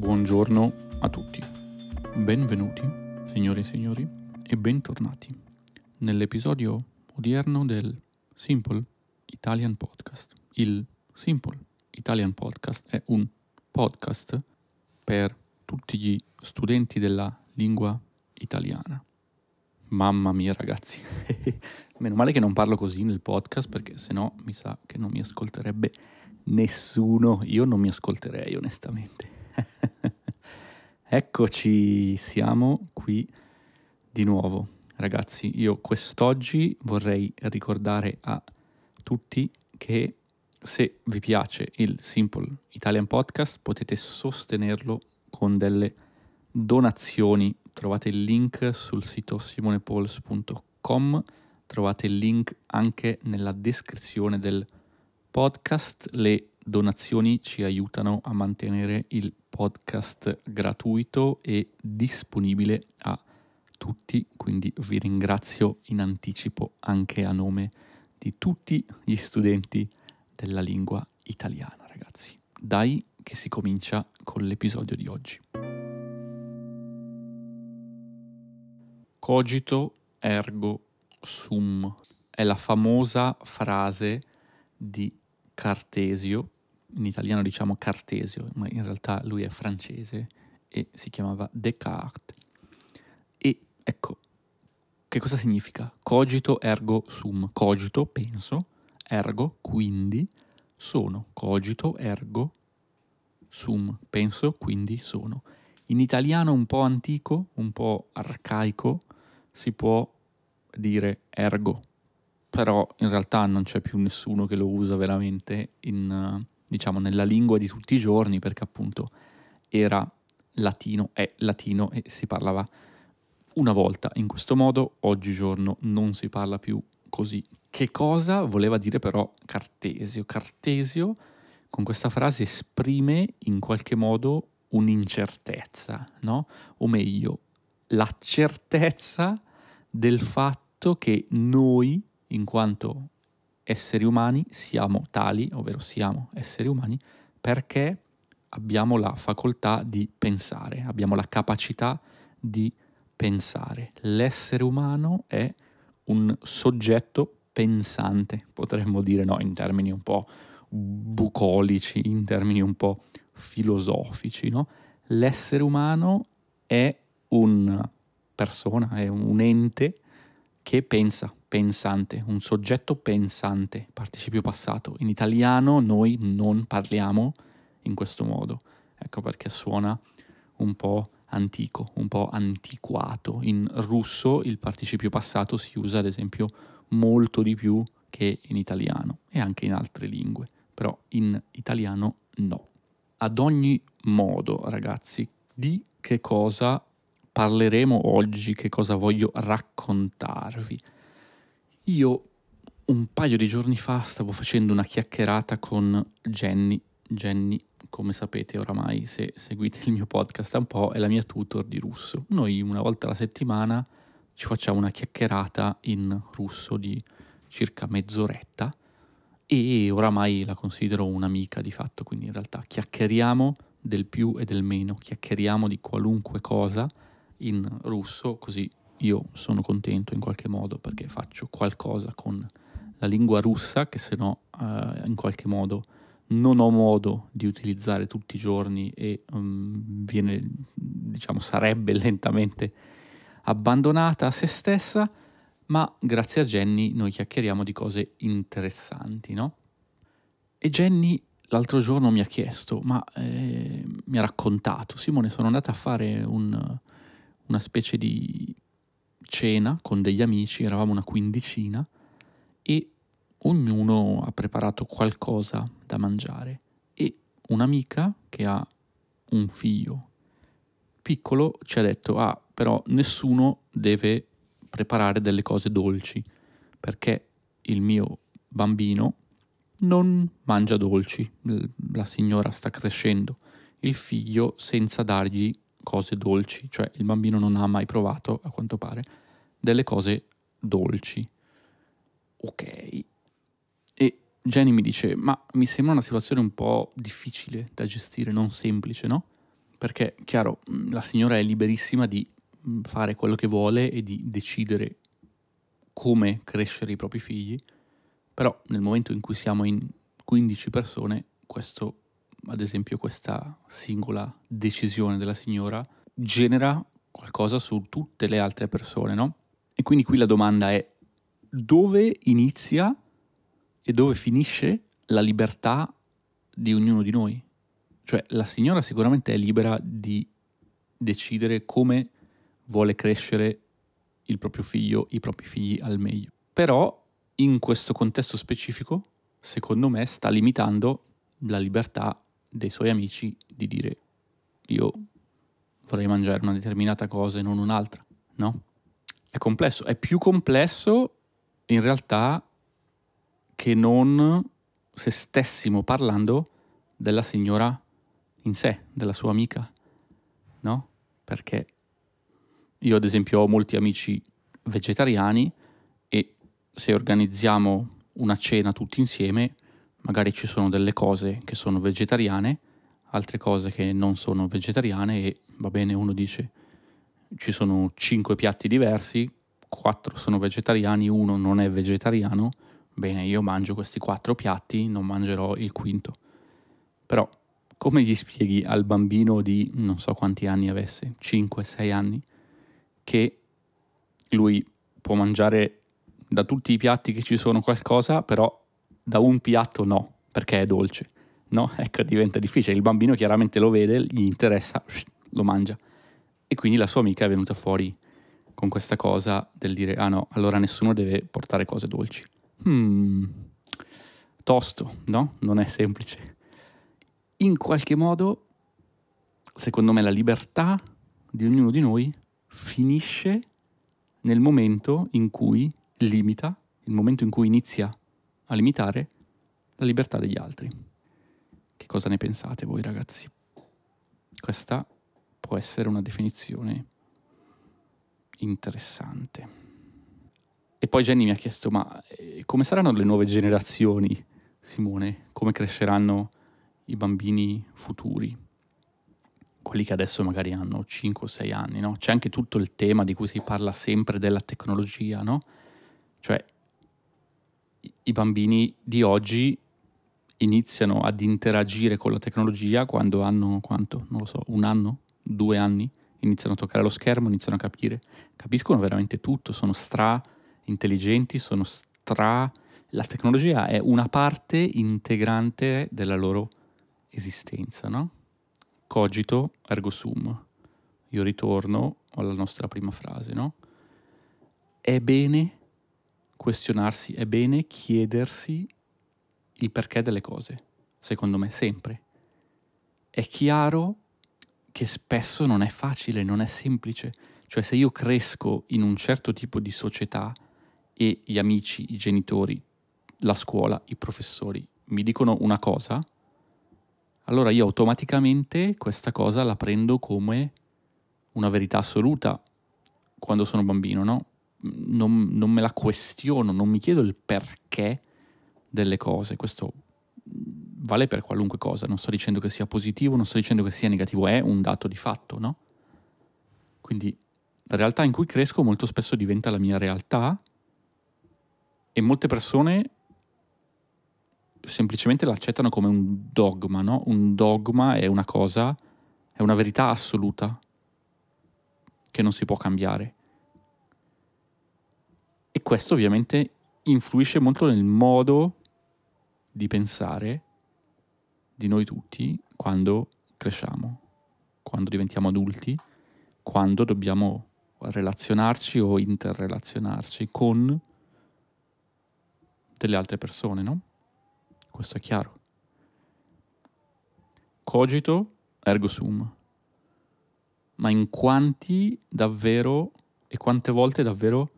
Buongiorno a tutti, benvenuti signore e signori e bentornati nell'episodio odierno del Simple Italian Podcast. Il Simple Italian Podcast è un podcast per tutti gli studenti della lingua italiana. Mamma mia ragazzi, meno male che non parlo così nel podcast perché sennò mi sa che non mi ascolterebbe nessuno, io non mi ascolterei onestamente. Eccoci, siamo qui di nuovo. Ragazzi, io quest'oggi vorrei ricordare a tutti che se vi piace il Simple Italian Podcast potete sostenerlo con delle donazioni. Trovate il link sul sito simonepols.com, trovate il link anche nella descrizione del podcast. Le donazioni ci aiutano a mantenere il podcast gratuito e disponibile a tutti, quindi vi ringrazio in anticipo anche a nome di tutti gli studenti della lingua italiana, ragazzi. Dai che si comincia con l'episodio di oggi. Cogito ergo sum è la famosa frase di Cartesio, in italiano diciamo Cartesio, ma in realtà lui è francese e si chiamava Descartes. E ecco, che cosa significa? Cogito ergo sum. Cogito, penso, ergo, quindi, sono. Cogito ergo sum. Penso, quindi, sono. In italiano un po' antico, un po' arcaico, si può dire ergo, però in realtà non c'è più nessuno che lo usa veramente in, diciamo, nella lingua di tutti i giorni perché appunto era latino, è latino e si parlava una volta in questo modo, oggigiorno non si parla più così. Che cosa voleva dire però Cartesio? Cartesio con questa frase esprime in qualche modo un'incertezza, no? O meglio, la certezza del fatto che noi, in quanto esseri umani, siamo tali, ovvero siamo esseri umani, perché abbiamo la facoltà di pensare, abbiamo la capacità di pensare. L'essere umano è un soggetto pensante, potremmo dire, no, in termini un po' bucolici, in termini un po' filosofici, no? L'essere umano è una persona, è un ente che pensa, pensante, un soggetto pensante, participio passato. In italiano noi non parliamo in questo modo, ecco perché suona un po' antico, un po' antiquato. In russo il participio passato si usa ad esempio molto di più che in italiano e anche in altre lingue, però in italiano no. Ad ogni modo, ragazzi, di che cosa parleremo oggi, che cosa voglio raccontarvi. Io un paio di giorni fa stavo facendo una chiacchierata con Jenny. Jenny, come sapete oramai, se seguite il mio podcast un po', è la mia tutor di russo. Noi una volta alla settimana ci facciamo una chiacchierata in russo di circa mezz'oretta e oramai la considero un'amica di fatto, quindi in realtà chiacchieriamo del più e del meno, chiacchieriamo di qualunque cosa in russo, così io sono contento in qualche modo perché faccio qualcosa con la lingua russa che se no eh, in qualche modo non ho modo di utilizzare tutti i giorni e um, viene, diciamo, sarebbe lentamente abbandonata a se stessa, ma grazie a Jenny noi chiacchieriamo di cose interessanti, no? E Jenny l'altro giorno mi ha chiesto, ma eh, mi ha raccontato, Simone, sono andata a fare un, una specie di cena con degli amici, eravamo una quindicina, e ognuno ha preparato qualcosa da mangiare. E un'amica che ha un figlio piccolo ci ha detto, ah, però nessuno deve preparare delle cose dolci, perché il mio bambino non mangia dolci, la signora sta crescendo il figlio senza dargli cose dolci, cioè il bambino non ha mai provato, a quanto pare, delle cose dolci. Ok. E Jenny mi dice, ma mi sembra una situazione un po' difficile da gestire, non semplice, no? Perché, chiaro, la signora è liberissima di fare quello che vuole e di decidere come crescere i propri figli, però nel momento in cui siamo in 15 persone, questo, ad esempio, questa singola decisione della signora genera qualcosa su tutte le altre persone, no? E quindi qui la domanda è dove inizia e dove finisce la libertà di ognuno di noi? Cioè la signora sicuramente è libera di decidere come vuole crescere il proprio figlio, i propri figli al meglio. Però in questo contesto specifico, secondo me, sta limitando la libertà dei suoi amici di dire io vorrei mangiare una determinata cosa e non un'altra, no? È complesso, è più complesso in realtà che non se stessimo parlando della signora in sé, della sua amica, no? Perché io ad esempio ho molti amici vegetariani e se organizziamo una cena tutti insieme, magari ci sono delle cose che sono vegetariane, altre cose che non sono vegetariane e va bene, uno dice ci sono cinque piatti diversi, quattro sono vegetariani, uno non è vegetariano, bene, io mangio questi quattro piatti, non mangerò il quinto. Però come gli spieghi al bambino di non so quanti anni avesse, 5-6 anni, che lui può mangiare da tutti i piatti che ci sono qualcosa, però da un piatto no, perché è dolce. No? Ecco, diventa difficile. Il bambino chiaramente lo vede, gli interessa, lo mangia. E quindi la sua amica è venuta fuori con questa cosa del dire, ah no, allora nessuno deve portare cose dolci. Hmm, tosto, no? Non è semplice. In qualche modo, secondo me, la libertà di ognuno di noi finisce nel momento in cui limita, il momento in cui inizia a limitare la libertà degli altri. Che cosa ne pensate voi ragazzi? Questa può essere una definizione interessante. E poi Jenny mi ha chiesto, ma eh, come saranno le nuove generazioni, Simone? Come cresceranno i bambini futuri? quelli che adesso magari hanno 5 o 6 anni, no? C'è anche tutto il tema di cui si parla sempre della tecnologia, no? Cioè, i bambini di oggi iniziano ad interagire con la tecnologia quando hanno, quanto? Non lo so, un anno? Due anni? Iniziano a toccare lo schermo, iniziano a capire. Capiscono veramente tutto, sono stra intelligenti, sono stra... La tecnologia è una parte integrante della loro esistenza, no? cogito ergo sum. Io ritorno alla nostra prima frase, no? È bene questionarsi, è bene chiedersi il perché delle cose, secondo me sempre. È chiaro che spesso non è facile, non è semplice. Cioè se io cresco in un certo tipo di società e gli amici, i genitori, la scuola, i professori mi dicono una cosa, allora io automaticamente questa cosa la prendo come una verità assoluta quando sono bambino, no? Non, non me la questiono, non mi chiedo il perché delle cose, questo vale per qualunque cosa, non sto dicendo che sia positivo, non sto dicendo che sia negativo, è un dato di fatto, no? Quindi la realtà in cui cresco molto spesso diventa la mia realtà e molte persone semplicemente l'accettano come un dogma, no? Un dogma è una cosa, è una verità assoluta che non si può cambiare. E questo ovviamente influisce molto nel modo di pensare di noi tutti quando cresciamo, quando diventiamo adulti, quando dobbiamo relazionarci o interrelazionarci con delle altre persone, no? questo è chiaro. Cogito ergo sum. Ma in quanti davvero e quante volte davvero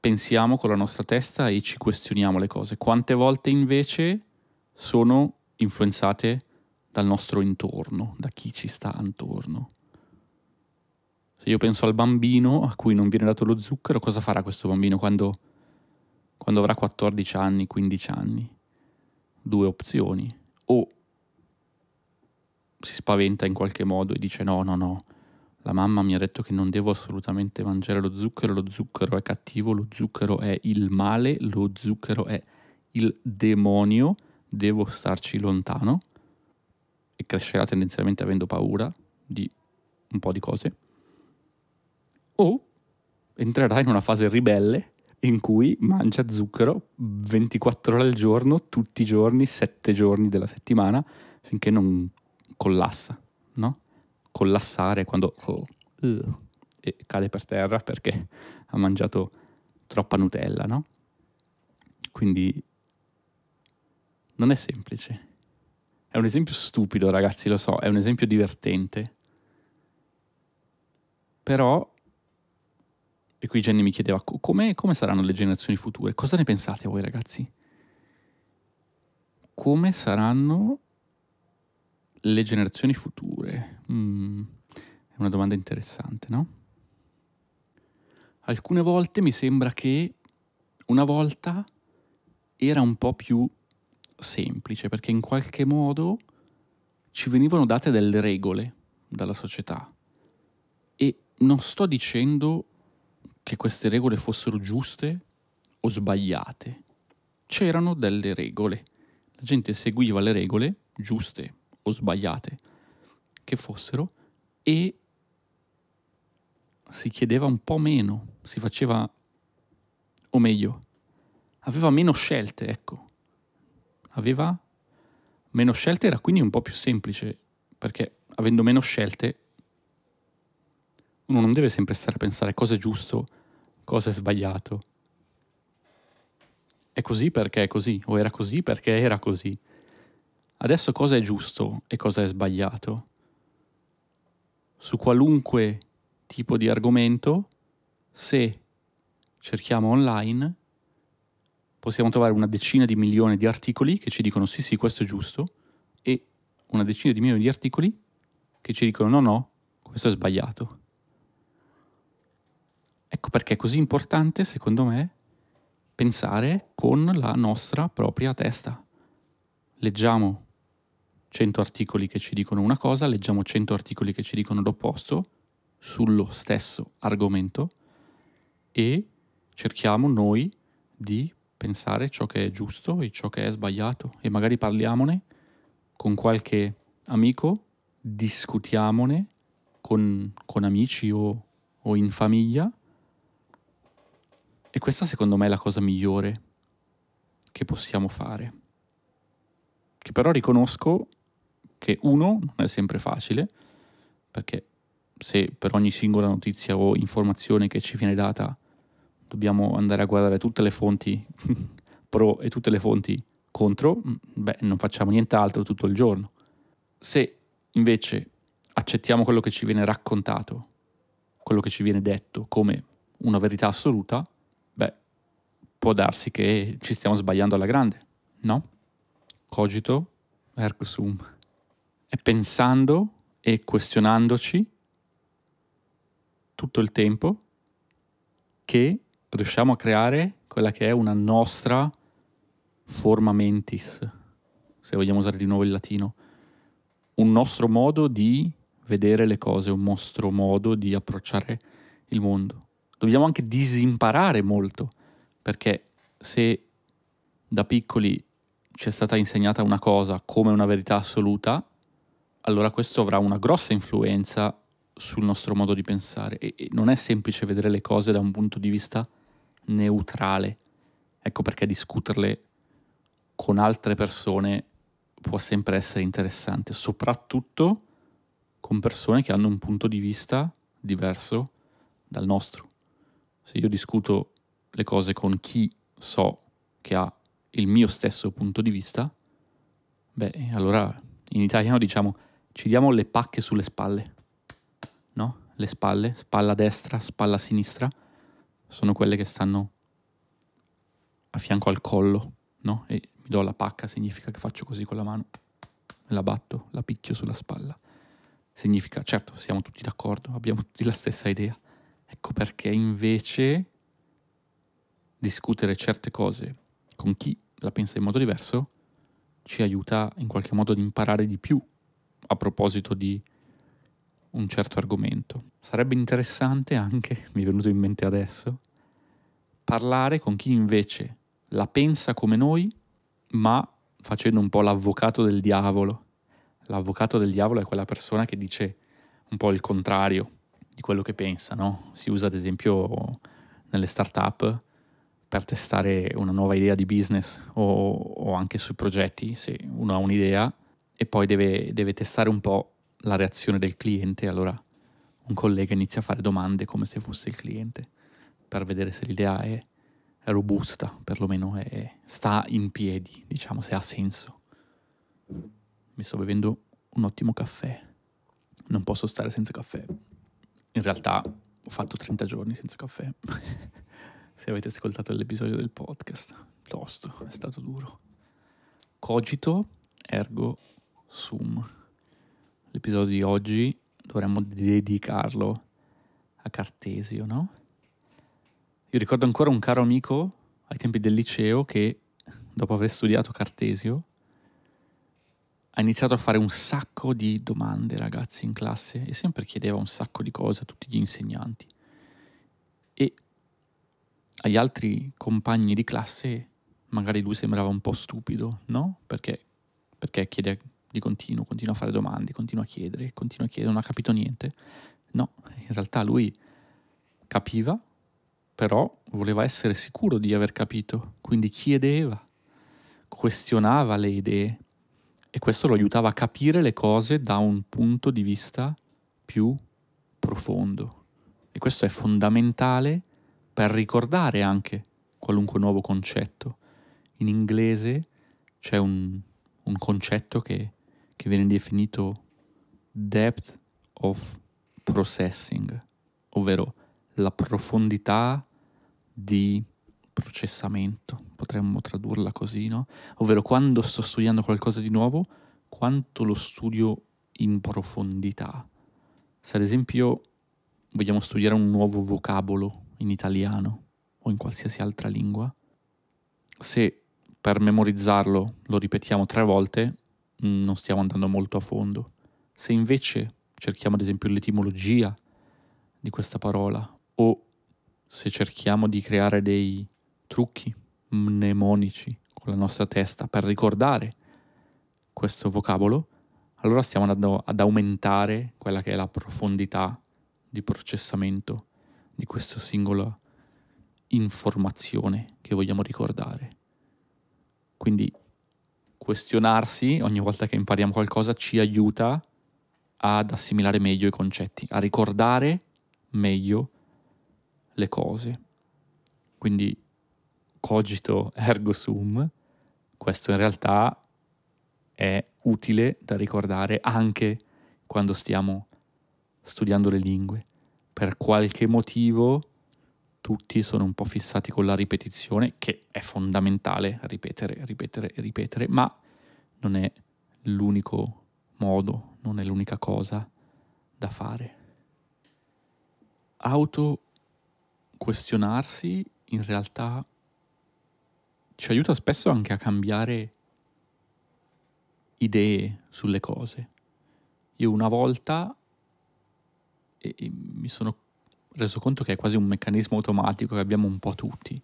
pensiamo con la nostra testa e ci questioniamo le cose? Quante volte invece sono influenzate dal nostro intorno, da chi ci sta intorno? Se io penso al bambino a cui non viene dato lo zucchero, cosa farà questo bambino quando quando avrà 14 anni, 15 anni. Due opzioni. O si spaventa in qualche modo e dice no, no, no, la mamma mi ha detto che non devo assolutamente mangiare lo zucchero, lo zucchero è cattivo, lo zucchero è il male, lo zucchero è il demonio, devo starci lontano e crescerà tendenzialmente avendo paura di un po' di cose. O entrerà in una fase ribelle in cui mangia zucchero 24 ore al giorno, tutti i giorni, 7 giorni della settimana, finché non collassa, no? Collassare quando oh, uh, cade per terra perché ha mangiato troppa Nutella, no? Quindi non è semplice. È un esempio stupido, ragazzi, lo so, è un esempio divertente. Però, e qui Jenny mi chiedeva, come, come saranno le generazioni future? Cosa ne pensate voi, ragazzi? Come saranno le generazioni future? Mm, è una domanda interessante, no? Alcune volte mi sembra che una volta era un po' più semplice, perché in qualche modo ci venivano date delle regole dalla società. E non sto dicendo che queste regole fossero giuste o sbagliate. C'erano delle regole. La gente seguiva le regole, giuste o sbagliate che fossero, e si chiedeva un po' meno, si faceva, o meglio, aveva meno scelte, ecco aveva meno scelte, era quindi un po' più semplice, perché avendo meno scelte uno non deve sempre stare a pensare cosa è giusto, cosa è sbagliato. È così perché è così, o era così perché era così. Adesso cosa è giusto e cosa è sbagliato? Su qualunque tipo di argomento, se cerchiamo online, possiamo trovare una decina di milioni di articoli che ci dicono sì sì questo è giusto e una decina di milioni di articoli che ci dicono no no questo è sbagliato. Ecco perché è così importante secondo me pensare con la nostra propria testa. Leggiamo 100 articoli che ci dicono una cosa, leggiamo 100 articoli che ci dicono l'opposto sullo stesso argomento e cerchiamo noi di pensare ciò che è giusto e ciò che è sbagliato e magari parliamone con qualche amico, discutiamone con, con amici o, o in famiglia. E questa secondo me è la cosa migliore che possiamo fare. Che però riconosco che uno non è sempre facile, perché se per ogni singola notizia o informazione che ci viene data dobbiamo andare a guardare tutte le fonti pro e tutte le fonti contro, beh, non facciamo nient'altro tutto il giorno. Se invece accettiamo quello che ci viene raccontato, quello che ci viene detto come una verità assoluta, beh, può darsi che ci stiamo sbagliando alla grande, no? Cogito ergo sum. E pensando e questionandoci tutto il tempo che riusciamo a creare quella che è una nostra forma mentis, se vogliamo usare di nuovo il latino, un nostro modo di vedere le cose, un nostro modo di approcciare il mondo. Dobbiamo anche disimparare molto, perché se da piccoli ci è stata insegnata una cosa come una verità assoluta, allora questo avrà una grossa influenza sul nostro modo di pensare e, non è semplice vedere le cose da un punto di vista neutrale. Ecco perché discuterle con altre persone può sempre essere interessante, soprattutto con persone che hanno un punto di vista diverso dal nostro. Se io discuto le cose con chi so che ha il mio stesso punto di vista, beh, allora in italiano diciamo ci diamo le pacche sulle spalle, no? Le spalle, spalla destra, spalla sinistra, sono quelle che stanno a fianco al collo, no? E mi do la pacca, significa che faccio così con la mano, la batto, la picchio sulla spalla. Significa, certo, siamo tutti d'accordo, abbiamo tutti la stessa idea. Ecco perché invece discutere certe cose con chi la pensa in modo diverso ci aiuta in qualche modo ad imparare di più a proposito di un certo argomento. Sarebbe interessante anche, mi è venuto in mente adesso, parlare con chi invece la pensa come noi, ma facendo un po' l'avvocato del diavolo. L'avvocato del diavolo è quella persona che dice un po' il contrario di quello che pensa, no? Si usa ad esempio nelle start-up per testare una nuova idea di business o, o anche sui progetti, se uno ha un'idea e poi deve, deve testare un po' la reazione del cliente, allora un collega inizia a fare domande come se fosse il cliente per vedere se l'idea è, è robusta, perlomeno è, sta in piedi, diciamo, se ha senso. Mi sto bevendo un ottimo caffè, non posso stare senza caffè. In realtà ho fatto 30 giorni senza caffè. se avete ascoltato l'episodio del podcast, tosto, è stato duro. Cogito ergo sum l'episodio di oggi dovremmo dedicarlo a Cartesio, no? Io ricordo ancora un caro amico ai tempi del liceo che, dopo aver studiato Cartesio, ha iniziato a fare un sacco di domande, ragazzi, in classe e sempre chiedeva un sacco di cose a tutti gli insegnanti. E agli altri compagni di classe magari lui sembrava un po' stupido, no? Perché, perché chiede di continuo, continua a fare domande, continua a chiedere, continua a chiedere, non ha capito niente. No, in realtà lui capiva, però voleva essere sicuro di aver capito, quindi chiedeva, questionava le idee e questo lo aiutava a capire le cose da un punto di vista più profondo. E questo è fondamentale per ricordare anche qualunque nuovo concetto. In inglese c'è un, un concetto che che viene definito depth of processing, ovvero la profondità di processamento, potremmo tradurla così, no? Ovvero quando sto studiando qualcosa di nuovo, quanto lo studio in profondità. Se ad esempio vogliamo studiare un nuovo vocabolo in italiano o in qualsiasi altra lingua, se per memorizzarlo lo ripetiamo tre volte, non stiamo andando molto a fondo. Se invece cerchiamo ad esempio l'etimologia di questa parola o se cerchiamo di creare dei trucchi mnemonici con la nostra testa per ricordare questo vocabolo, allora stiamo andando ad aumentare quella che è la profondità di processamento di questa singola informazione che vogliamo ricordare. Quindi questionarsi ogni volta che impariamo qualcosa ci aiuta ad assimilare meglio i concetti, a ricordare meglio le cose. Quindi cogito ergo sum, questo in realtà è utile da ricordare anche quando stiamo studiando le lingue. Per qualche motivo tutti sono un po' fissati con la ripetizione, che è fondamentale, ripetere, ripetere ripetere, ma non è l'unico modo, non è l'unica cosa da fare. Auto questionarsi in realtà ci aiuta spesso anche a cambiare idee sulle cose. Io una volta mi sono reso conto che è quasi un meccanismo automatico che abbiamo un po' tutti.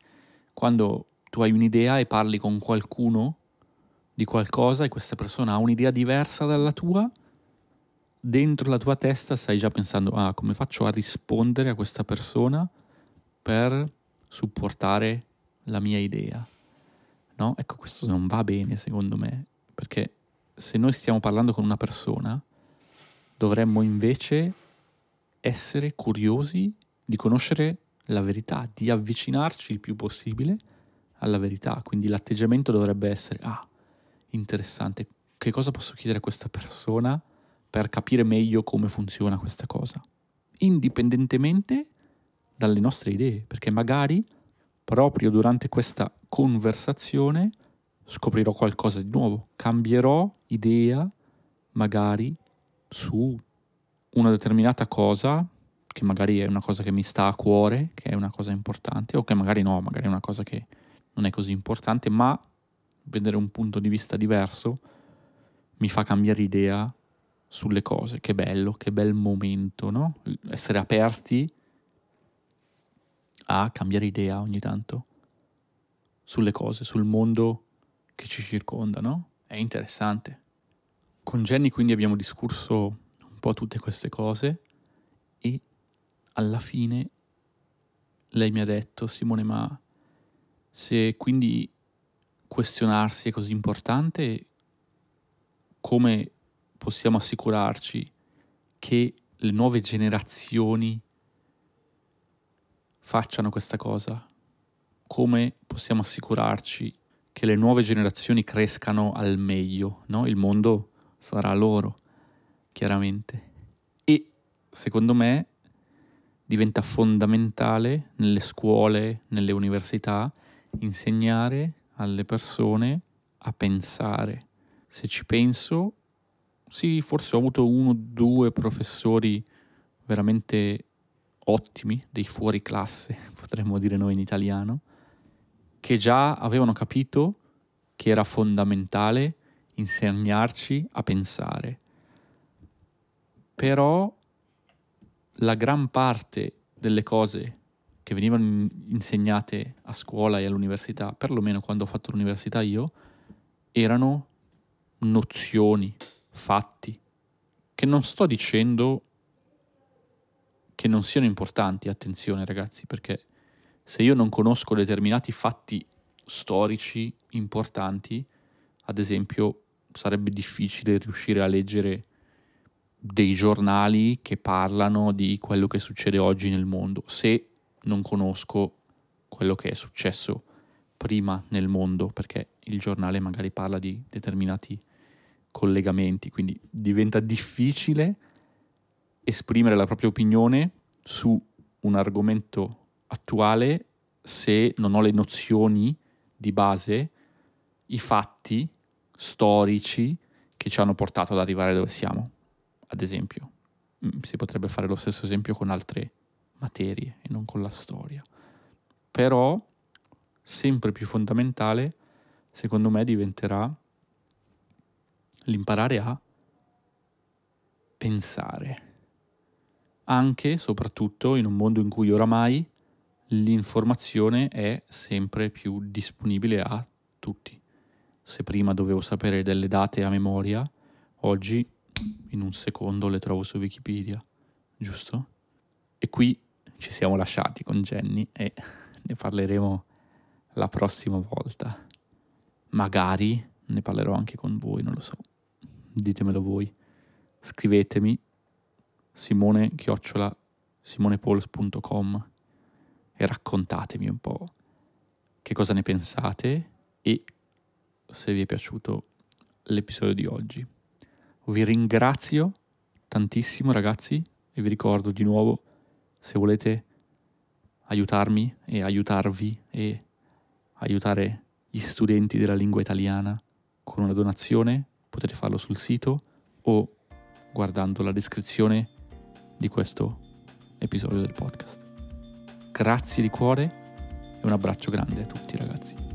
Quando tu hai un'idea e parli con qualcuno di qualcosa e questa persona ha un'idea diversa dalla tua, dentro la tua testa stai già pensando, ah, come faccio a rispondere a questa persona per supportare la mia idea? No? Ecco, questo non va bene secondo me, perché se noi stiamo parlando con una persona, dovremmo invece essere curiosi di conoscere la verità, di avvicinarci il più possibile alla verità. Quindi l'atteggiamento dovrebbe essere, ah, interessante, che cosa posso chiedere a questa persona per capire meglio come funziona questa cosa, indipendentemente dalle nostre idee, perché magari proprio durante questa conversazione scoprirò qualcosa di nuovo, cambierò idea magari su una determinata cosa, che magari è una cosa che mi sta a cuore, che è una cosa importante, o che magari no, magari è una cosa che non è così importante, ma vedere un punto di vista diverso mi fa cambiare idea sulle cose. Che bello, che bel momento, no? Essere aperti a cambiare idea ogni tanto sulle cose, sul mondo che ci circonda, no? È interessante. Con Jenny quindi abbiamo discusso po' tutte queste cose e alla fine lei mi ha detto, Simone, ma se quindi questionarsi è così importante, come possiamo assicurarci che le nuove generazioni facciano questa cosa? Come possiamo assicurarci che le nuove generazioni crescano al meglio? No? Il mondo sarà loro, chiaramente. E secondo me diventa fondamentale nelle scuole, nelle università, insegnare alle persone a pensare. Se ci penso, sì, forse ho avuto uno o due professori veramente ottimi, dei fuori classe, potremmo dire noi in italiano, che già avevano capito che era fondamentale insegnarci a pensare. Però la gran parte delle cose che venivano insegnate a scuola e all'università, perlomeno quando ho fatto l'università io, erano nozioni, fatti, che non sto dicendo che non siano importanti, attenzione ragazzi, perché se io non conosco determinati fatti storici importanti, ad esempio, sarebbe difficile riuscire a leggere dei giornali che parlano di quello che succede oggi nel mondo, se non conosco quello che è successo prima nel mondo, perché il giornale magari parla di determinati collegamenti, quindi diventa difficile esprimere la propria opinione su un argomento attuale se non ho le nozioni di base, i fatti storici che ci hanno portato ad arrivare dove siamo. Ad esempio, mm, si potrebbe fare lo stesso esempio con altre materie e non con la storia. Però, sempre più fondamentale, secondo me, diventerà l'imparare a pensare anche e soprattutto in un mondo in cui oramai l'informazione è sempre più disponibile a tutti. Se prima dovevo sapere delle date a memoria, oggi in un secondo le trovo su Wikipedia, giusto? E qui ci siamo lasciati con Jenny e ne parleremo la prossima volta. Magari ne parlerò anche con voi, non lo so. Ditemelo voi. Scrivetemi simone chiocciola simonepols.com e raccontatemi un po' che cosa ne pensate e se vi è piaciuto l'episodio di oggi. Vi ringrazio tantissimo ragazzi e vi ricordo di nuovo se volete aiutarmi e aiutarvi e aiutare gli studenti della lingua italiana con una donazione potete farlo sul sito o guardando la descrizione di questo episodio del podcast. Grazie di cuore e un abbraccio grande a tutti ragazzi.